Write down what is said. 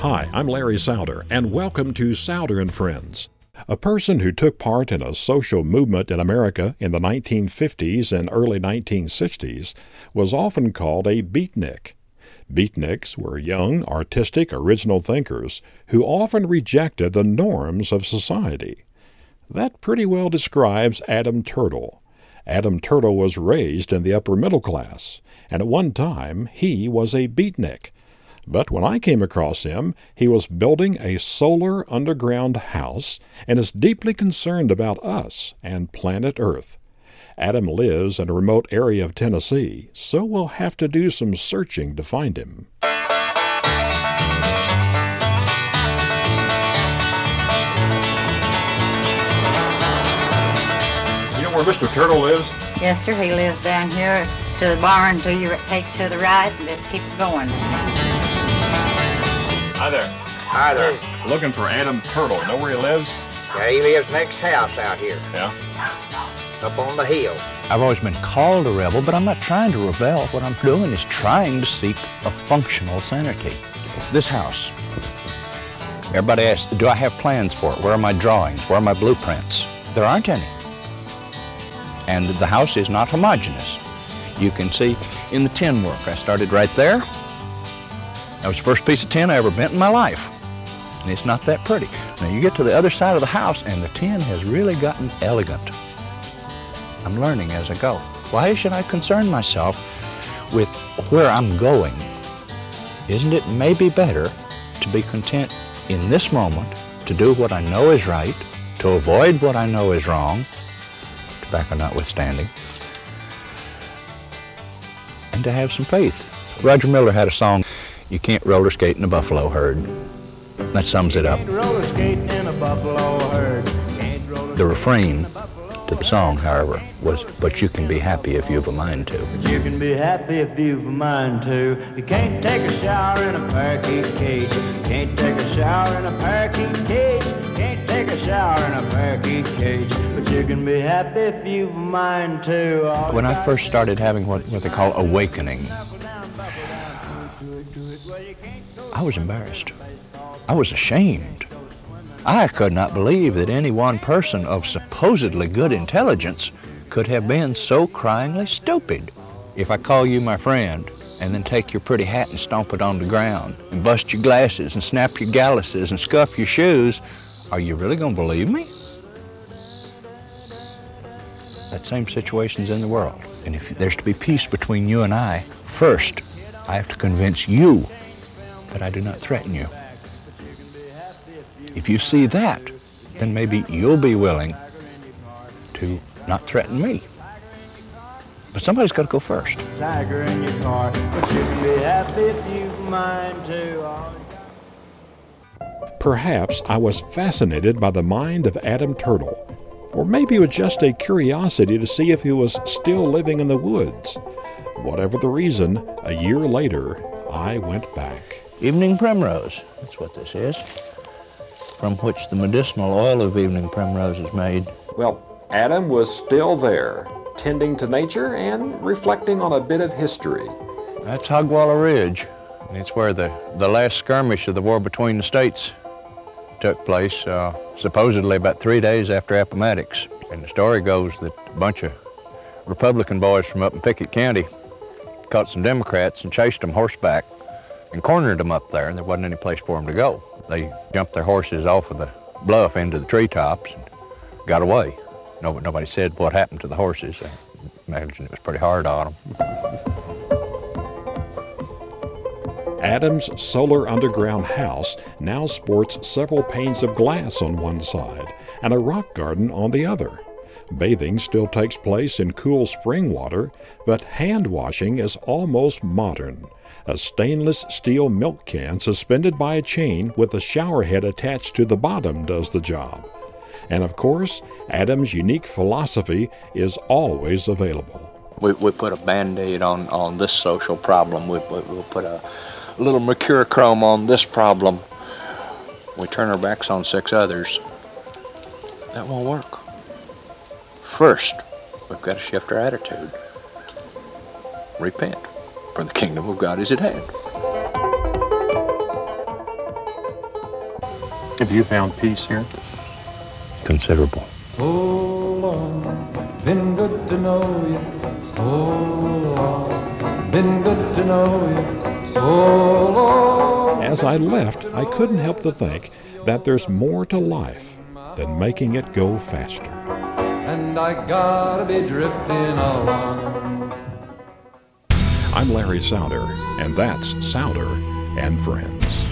I'm Larry Souder, and welcome to Souder and Friends. A person who took part in a social movement in America in the 1950s and early 1960s was often called a beatnik. Beatniks were young, artistic, original thinkers who often rejected the norms of society. That pretty well describes Adam Turtle. Adam Turtle was raised in the upper middle class, and at one time he was a beatnik, but when I came across him, he was building a solar underground house and is deeply concerned about us and planet Earth. Adam lives in a remote area of Tennessee, so we'll have to do some searching to find him. You know where Mr. Turtle lives? Yes, sir. He lives down here to the barn until you take to the right and just keep going. Hi there. Hi there. Looking for Adam Turtle. Know where he lives? Yeah, he lives next house out here, Yeah. up on the hill. I've always been called a rebel, but I'm not trying to rebel. What I'm doing is trying to seek a functional sanity. This house. Everybody asks, do I have plans for it? Where are my drawings? Where are my blueprints? There aren't any. And the house is not homogeneous. You can see in the tin work. I started right there. That was the first piece of tin I ever bent in my life. And it's not that pretty. Now you get to the other side of the house and the tin has really gotten elegant. I'm learning as I go. Why should I concern myself with where I'm going? Isn't it maybe better to be content in this moment to do what I know is right, to avoid what I know is wrong, tobacco notwithstanding, and to have some faith? Roger Miller had a song, You Can't Roller Skate in a Buffalo Herd. That sums it up. Roller skating in a buffalo herd. Can't roller The refrain to the song, however, was, But you can be happy if you've a mind to. But you can be happy if you've a mind to. You can't take a shower in a parakeet cage. You can't take a shower in a parakeet cage. You can't take a shower in a parakeet cage. But you can be happy if you've a mind to. All When I first started having what, what they call awakening, I was embarrassed. I was ashamed. I could not believe that any one person of supposedly good intelligence could have been so cryingly stupid. If I call you my friend and then take your pretty hat and stomp it on the ground and bust your glasses and snap your galluses and scuff your shoes, are you really going to believe me? That same situation's in the world. And if there's to be peace between you and I, first, I have to convince you that I do not threaten you. If you see that, then maybe you'll be willing to not threaten me. But somebody's got to go first. tiger in your car. But you can be happy if you've mind to. All you got- Perhaps I was fascinated by the mind of Adam Turtle, or maybe it was just a curiosity to see if he was still living in the woods. Whatever the reason, a year later, I went back. Evening primrose, that's what this is, from which the medicinal oil of evening primrose is made. Well, Adam was still there, tending to nature and reflecting on a bit of history. That's Hogwalla Ridge. and It's where the, the last skirmish of the war between the states took place, uh, supposedly about three days after Appomattox. And the story goes that a bunch of Republican boys from up in Pickett County caught some Democrats and chased them horseback and cornered them up there, and there wasn't any place for them to go. They jumped their horses off of the bluff into the treetops and got away. Nobody, nobody said what happened to the horses. I imagine it was pretty hard on them. Adam's solar underground house now sports several panes of glass on one side and a rock garden on the other. Bathing still takes place in cool spring water, but hand washing is almost modern. A stainless steel milk can suspended by a chain with a shower head attached to the bottom does the job. And of course, Adam's unique philosophy is always available. We, we put a band-aid on, on this social problem. We, we, we'll put a little mercurochrome on this problem. We turn our backs on six others. That won't work. First, we've got to shift our attitude. Repent, for the kingdom of God is at hand. Have you found peace here? Considerable. So long, been good to know you. So long, been good to know you. So long. As I left, I couldn't help to think that there's more to life than making it go faster. And I gotta be drifting along. I'm Larry Souder, and that's Souder and Friends.